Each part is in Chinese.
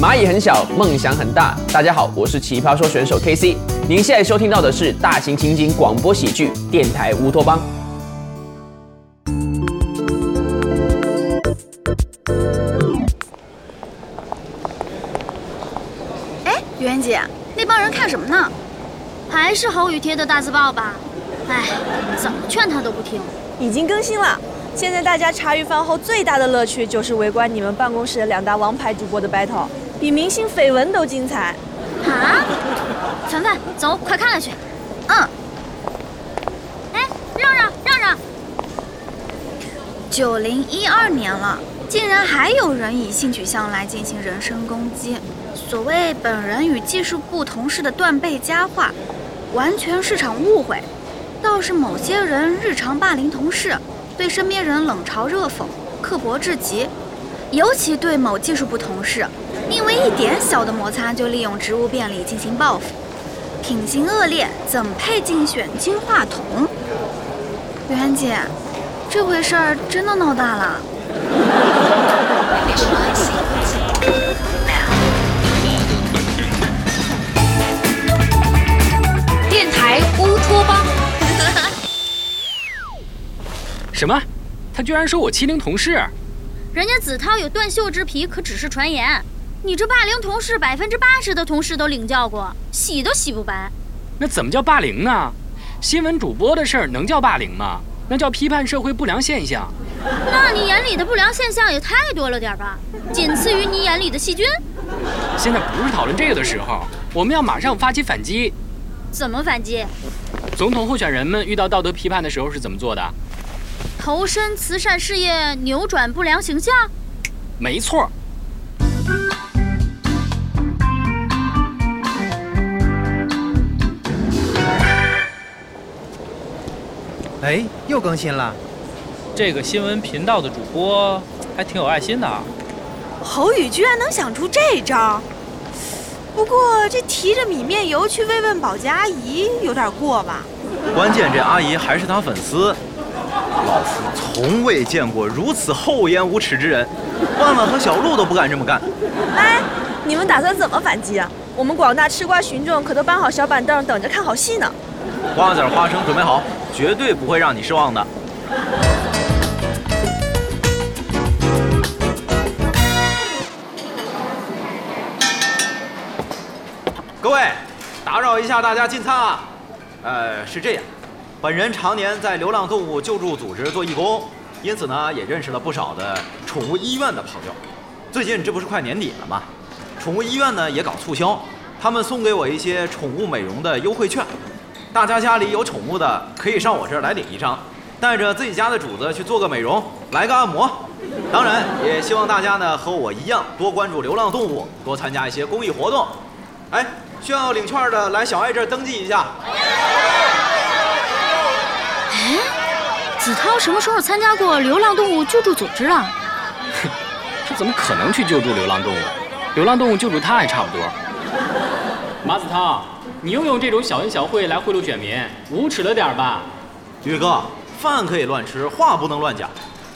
蚂蚁很小，梦想很大。大家好，我是奇葩说选手 KC。您现在收听到的是大型情景广播喜剧电台乌托邦。哎，袁姐，那帮人看什么呢？还是侯宇贴的大字报吧？哎，怎么劝他都不听。已经更新了。现在大家茶余饭后最大的乐趣就是围观你们办公室的两大王牌主播的 battle，比明星绯闻都精彩。啊！凡凡，走，快看看去。嗯。哎，让让让让！九零一二年了，竟然还有人以性取向来进行人身攻击。所谓本人与技术部同事的断背佳话，完全是场误会。倒是某些人日常霸凌同事，对身边人冷嘲热讽，刻薄至极。尤其对某技术部同事，因为一点小的摩擦就利用职务便利进行报复，品行恶劣，怎配竞选金话筒？袁姐，这回事儿真的闹大了。电台乌托邦。什么？他居然说我欺凌同事？人家子韬有断袖之癖，可只是传言。你这霸凌同事，百分之八十的同事都领教过，洗都洗不白。那怎么叫霸凌呢？新闻主播的事儿能叫霸凌吗？那叫批判社会不良现象。那你眼里的不良现象也太多了点吧？仅次于你眼里的细菌。现在不是讨论这个的时候，我们要马上发起反击。怎么反击？总统候选人们遇到道德批判的时候是怎么做的？投身慈善事业，扭转不良形象。没错。哎，又更新了。这个新闻频道的主播还挺有爱心的啊。侯宇居然能想出这招，不过这提着米面油去慰问保洁阿姨有点过吧？关键这阿姨还是他粉丝。老夫从未见过如此厚颜无耻之人，万万和小鹿都不敢这么干。哎，你们打算怎么反击啊？我们广大吃瓜群众可都搬好小板凳，等着看好戏呢。瓜子花生准备好，绝对不会让你失望的。各位，打扰一下大家进餐啊。呃，是这样。本人常年在流浪动物救助组织做义工，因此呢，也认识了不少的宠物医院的朋友。最近这不是快年底了吗？宠物医院呢也搞促销，他们送给我一些宠物美容的优惠券。大家家里有宠物的，可以上我这儿来领一张，带着自己家的主子去做个美容，来个按摩。当然，也希望大家呢和我一样，多关注流浪动物，多参加一些公益活动。哎，需要领券的来小爱这儿登记一下。哎，子韬什么时候参加过流浪动物救助组织啊？哼，他怎么可能去救助流浪动物？流浪动物救助他还差不多。马子韬，你又用这种小恩小惠来贿赂选民，无耻了点吧？宇哥，饭可以乱吃，话不能乱讲。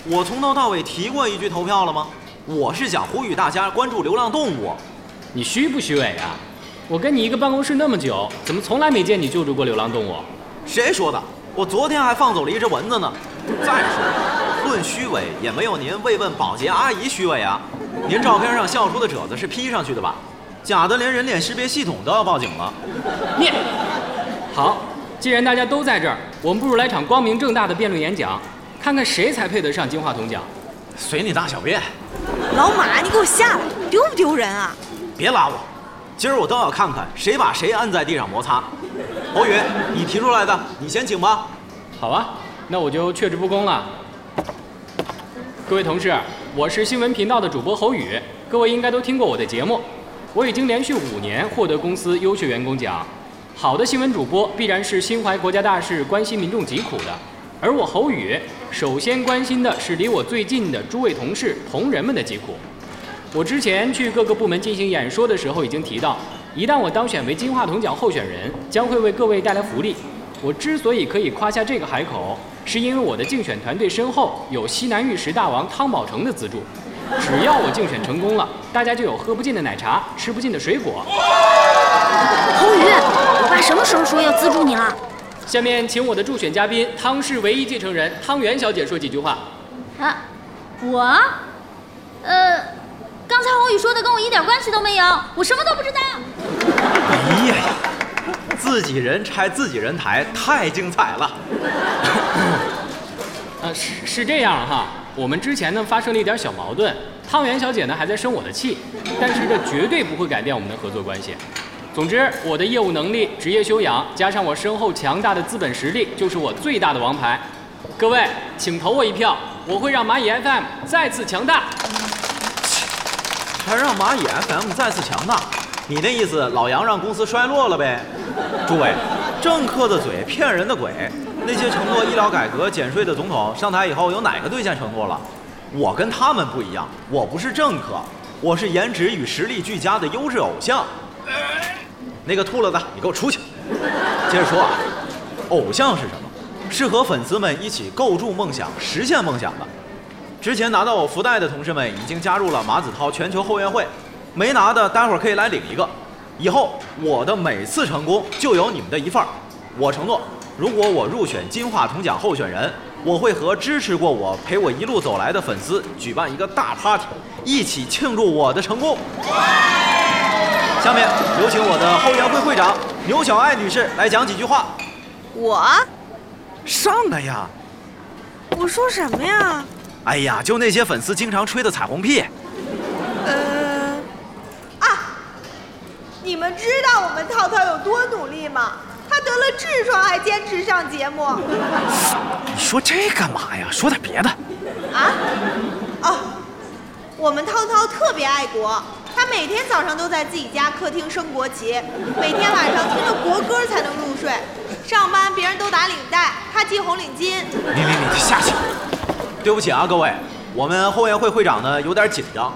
我从头到尾提过一句投票了吗？我是想呼吁大家关注流浪动物。你虚不虚伪啊？我跟你一个办公室那么久，怎么从来没见你救助过流浪动物？谁说的？我昨天还放走了一只蚊子呢。再说，论虚伪也没有您慰问保洁阿姨虚伪啊。您照片上笑出的褶子是 P 上去的吧？假的连人脸识别系统都要报警了。你，好，既然大家都在这儿，我们不如来场光明正大的辩论演讲，看看谁才配得上金话筒奖。随你大小便。老马，你给我下来，丢不丢人啊？别拉我，今儿我倒要看看谁把谁按在地上摩擦。侯宇，你提出来的，你先请吧。好啊，那我就却之不恭了。各位同事，我是新闻频道的主播侯宇，各位应该都听过我的节目。我已经连续五年获得公司优秀员工奖。好的新闻主播必然是心怀国家大事、关心民众疾苦的。而我侯宇，首先关心的是离我最近的诸位同事、同仁们的疾苦。我之前去各个部门进行演说的时候已经提到，一旦我当选为金话筒奖候选人，将会为各位带来福利。我之所以可以夸下这个海口，是因为我的竞选团队身后有西南玉石大王汤宝成的资助。只要我竞选成功了，大家就有喝不尽的奶茶，吃不尽的水果。侯宇，我爸什么时候说要资助你了？下面请我的助选嘉宾汤氏唯一继承人汤圆小姐说几句话。啊，我，呃，刚才侯宇说的跟我一点关系都没有，我什么都不知道。哎呀呀，自己人拆自己人台，太精彩了。呃，是是这样哈，我们之前呢发生了一点小矛盾，汤圆小姐呢还在生我的气，但是这绝对不会改变我们的合作关系。总之，我的业务能力、职业修养，加上我身后强大的资本实力，就是我最大的王牌。各位，请投我一票，我会让蚂蚁 FM 再次强大。还让蚂蚁 FM 再次强大？你那意思，老杨让公司衰落了呗？诸位，政客的嘴骗人的鬼。那些承诺医疗改革、减税的总统上台以后，有哪个兑现承诺了？我跟他们不一样，我不是政客，我是颜值与实力俱佳的优质偶像。那个秃了的，你给我出去！接着说啊，偶像是什么？是和粉丝们一起构筑梦想、实现梦想的。之前拿到我福袋的同事们已经加入了马子涛全球后援会，没拿的待会儿可以来领一个。以后我的每次成功就有你们的一份儿。我承诺，如果我入选金话筒奖候选人，我会和支持过我、陪我一路走来的粉丝举办一个大 party，一起庆祝我的成功。下面有请我的后援会会长牛小爱女士来讲几句话。我，上来呀！我说什么呀？哎呀，就那些粉丝经常吹的彩虹屁。呃，啊，你们知道我们涛涛有多努力吗？他得了痔疮还坚持上节目。你说这干嘛呀？说点别的。啊？哦，我们涛涛特别爱国，他每天早上都在自己家客厅升国旗，每天晚上听着国歌才能入睡。上班别人都打领带，他系红领巾。你你你下去！对不起啊，各位，我们后援会会长呢有点紧张。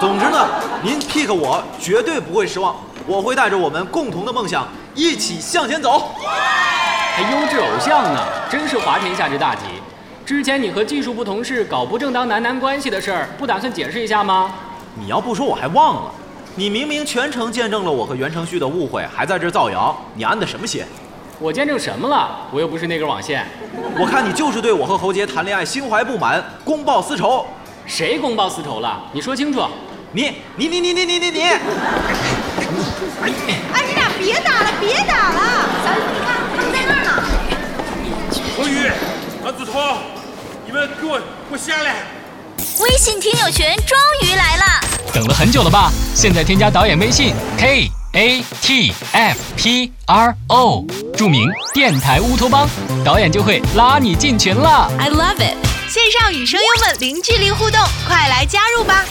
总之呢，您 pick 我绝对不会失望，我会带着我们共同的梦想一起向前走。还优质偶像呢，真是滑天下之大稽。之前你和技术部同事搞不正当男男关系的事儿，不打算解释一下吗？你要不说我还忘了，你明明全程见证了我和袁承旭的误会，还在这造谣，你安的什么心？我见证什么了？我又不是那根网线。我看你就是对我和侯杰谈恋爱心怀不满，公报私仇。谁公报私仇了？你说清楚。你你你你你你你你！哎，你俩别打了，别打了！小雨，你看，他们在那儿呢。侯宇，马子涛，你们给我给我下来！微信听友群终于来了，等了很久了吧？现在添加导演微信 k a t f p r o，注明电台乌托邦，导演就会拉你进群了。I love it！线上与声优们零距离互动，快来加入吧！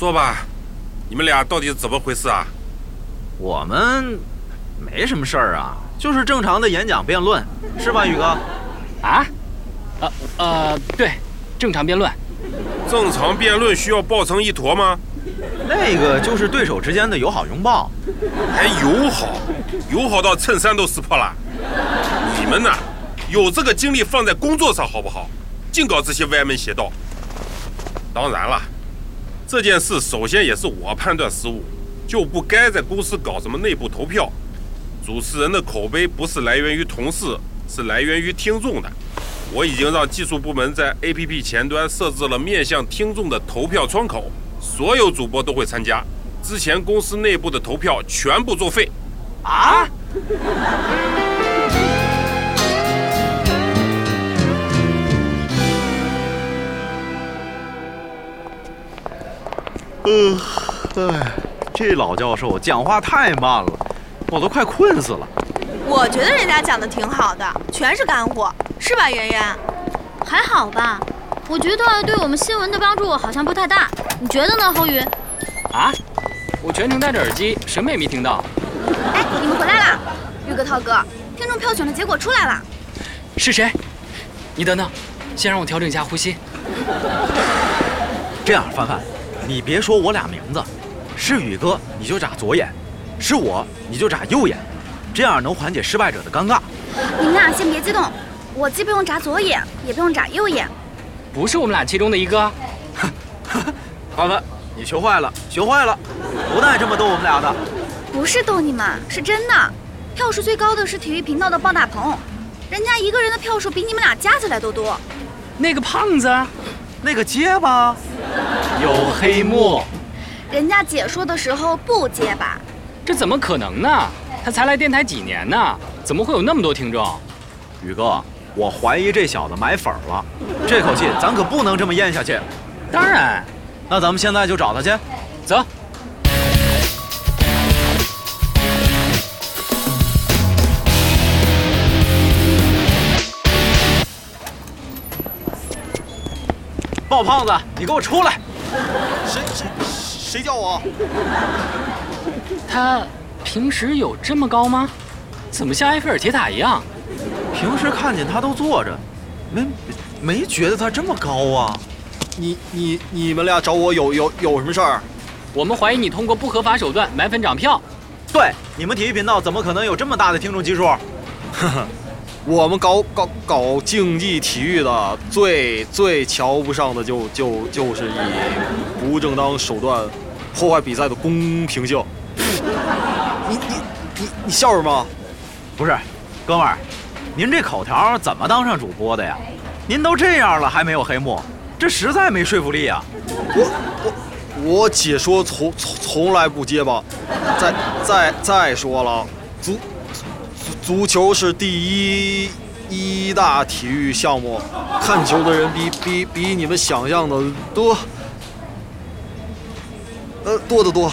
说吧，你们俩到底怎么回事啊？我们没什么事儿啊，就是正常的演讲辩论，是吧，宇哥？啊？呃呃，对，正常辩论。正常辩论需要抱成一坨吗？那个就是对手之间的友好拥抱。还友好，友好到衬衫都撕破了。你们呢，有这个精力放在工作上好不好？净搞这些歪门邪道。当然了，这件事首先也是我判断失误，就不该在公司搞什么内部投票。主持人的口碑不是来源于同事，是来源于听众的。我已经让技术部门在 APP 前端设置了面向听众的投票窗口，所有主播都会参加。之前公司内部的投票全部作废。啊？呃，哎，这老教授讲话太慢了，我都快困死了。我觉得人家讲的挺好的，全是干货，是吧，圆圆？还好吧？我觉得对我们新闻的帮助好像不太大，你觉得呢，侯宇？啊？我全程戴着耳机，什么也没听到。哎，你们回来啦！玉哥、涛哥，听众票选的结果出来了。是谁？你等等，先让我调整一下呼吸。这样，范范，你别说我俩名字，是宇哥你就眨左眼，是我你就眨右眼，这样能缓解失败者的尴尬。你们俩先别激动，我既不用眨左眼，也不用眨右眼。不是我们俩其中的一个。华文，你学坏了，学坏了，不带这么逗我们俩的。不是逗你们，是真的。票数最高的是体育频道的鲍大鹏，人家一个人的票数比你们俩加起来都多。那个胖子，那个结巴，有黑幕。人家解说的时候不结巴，这怎么可能呢？他才来电台几年呢，怎么会有那么多听众？宇哥，我怀疑这小子买粉了，这口气咱可不能这么咽下去。当然，那咱们现在就找他去，走。鲍胖子，你给我出来！谁谁谁叫我？他平时有这么高吗？怎么像埃菲尔铁塔一样？平时看见他都坐着，没没觉得他这么高啊。你你你们俩找我有有有什么事儿？我们怀疑你通过不合法手段买粉涨票。对，你们体育频道怎么可能有这么大的听众基数？呵呵，我们搞搞搞竞技体育的最最瞧不上的就就就是以不正当手段破坏比赛的公平性。你你你你笑什么？不是，哥们儿，您这口条怎么当上主播的呀？您都这样了还没有黑幕，这实在没说服力啊！我我我解说从从从来不结巴。再再再说了，足足足球是第一一大体育项目，看球的人比比比你们想象的多，呃多得多。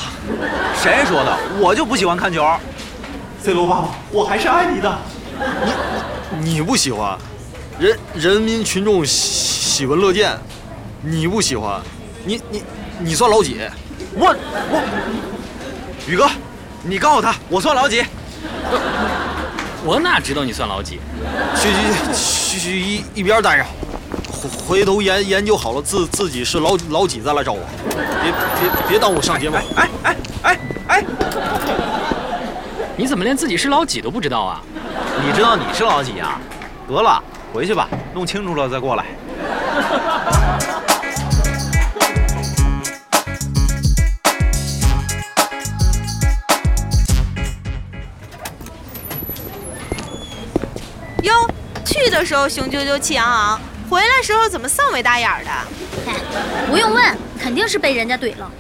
谁说的？我就不喜欢看球。C 罗爸爸，我还是爱你的。你你不喜欢，人人民群众喜喜闻乐见，你不喜欢，你你你算老几？我我，宇哥，你告诉他我算老几？我哪知道你算老几？去去去去一一边待着，回回头研研究好了自自己是老老几再来找我，别别别耽误上节目。哎哎哎哎！你怎么连自己是老几都不知道啊？你知道你是老几啊？得了，回去吧，弄清楚了再过来。的时候雄赳赳气昂昂，回来时候怎么丧眉大眼的？不用问，肯定是被人家怼了。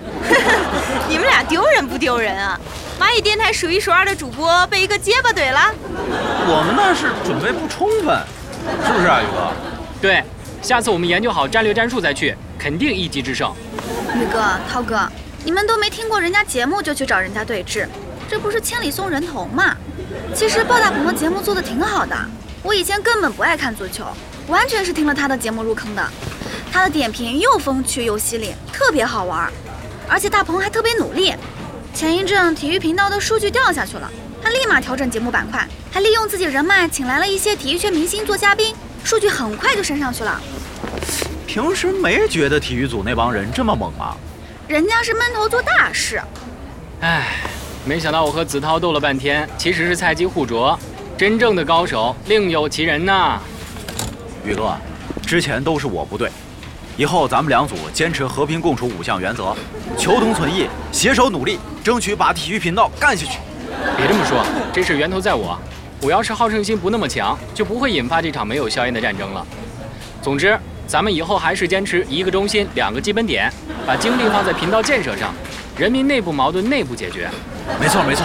你们俩丢人不丢人啊？蚂蚁电台数一数二的主播被一个结巴怼了。我们那是准备不充分，是不是啊，宇哥？对，下次我们研究好战略战术再去，肯定一击制胜。宇哥、涛哥，你们都没听过人家节目就去找人家对峙，这不是千里送人头吗？其实鲍大鹏的节目做的挺好的，我以前根本不爱看足球，完全是听了他的节目入坑的。他的点评又风趣又犀利，特别好玩，而且大鹏还特别努力。前一阵体育频道的数据掉下去了，他立马调整节目板块，还利用自己人脉请来了一些体育圈明星做嘉宾，数据很快就升上去了。平时没觉得体育组那帮人这么猛啊？人家是闷头做大事。唉，没想到我和子韬斗了半天，其实是菜鸡互啄，真正的高手另有其人呐。宇哥，之前都是我不对。以后咱们两组坚持和平共处五项原则，求同存异，携手努力，争取把体育频道干下去。别这么说，这事源头在我。我要是好胜心不那么强，就不会引发这场没有硝烟的战争了。总之，咱们以后还是坚持一个中心，两个基本点，把精力放在频道建设上，人民内部矛盾内部解决。没错，没错。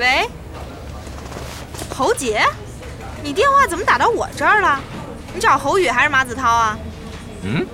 喂，侯杰，你电话怎么打到我这儿了？你找侯宇还是马子涛啊？嗯。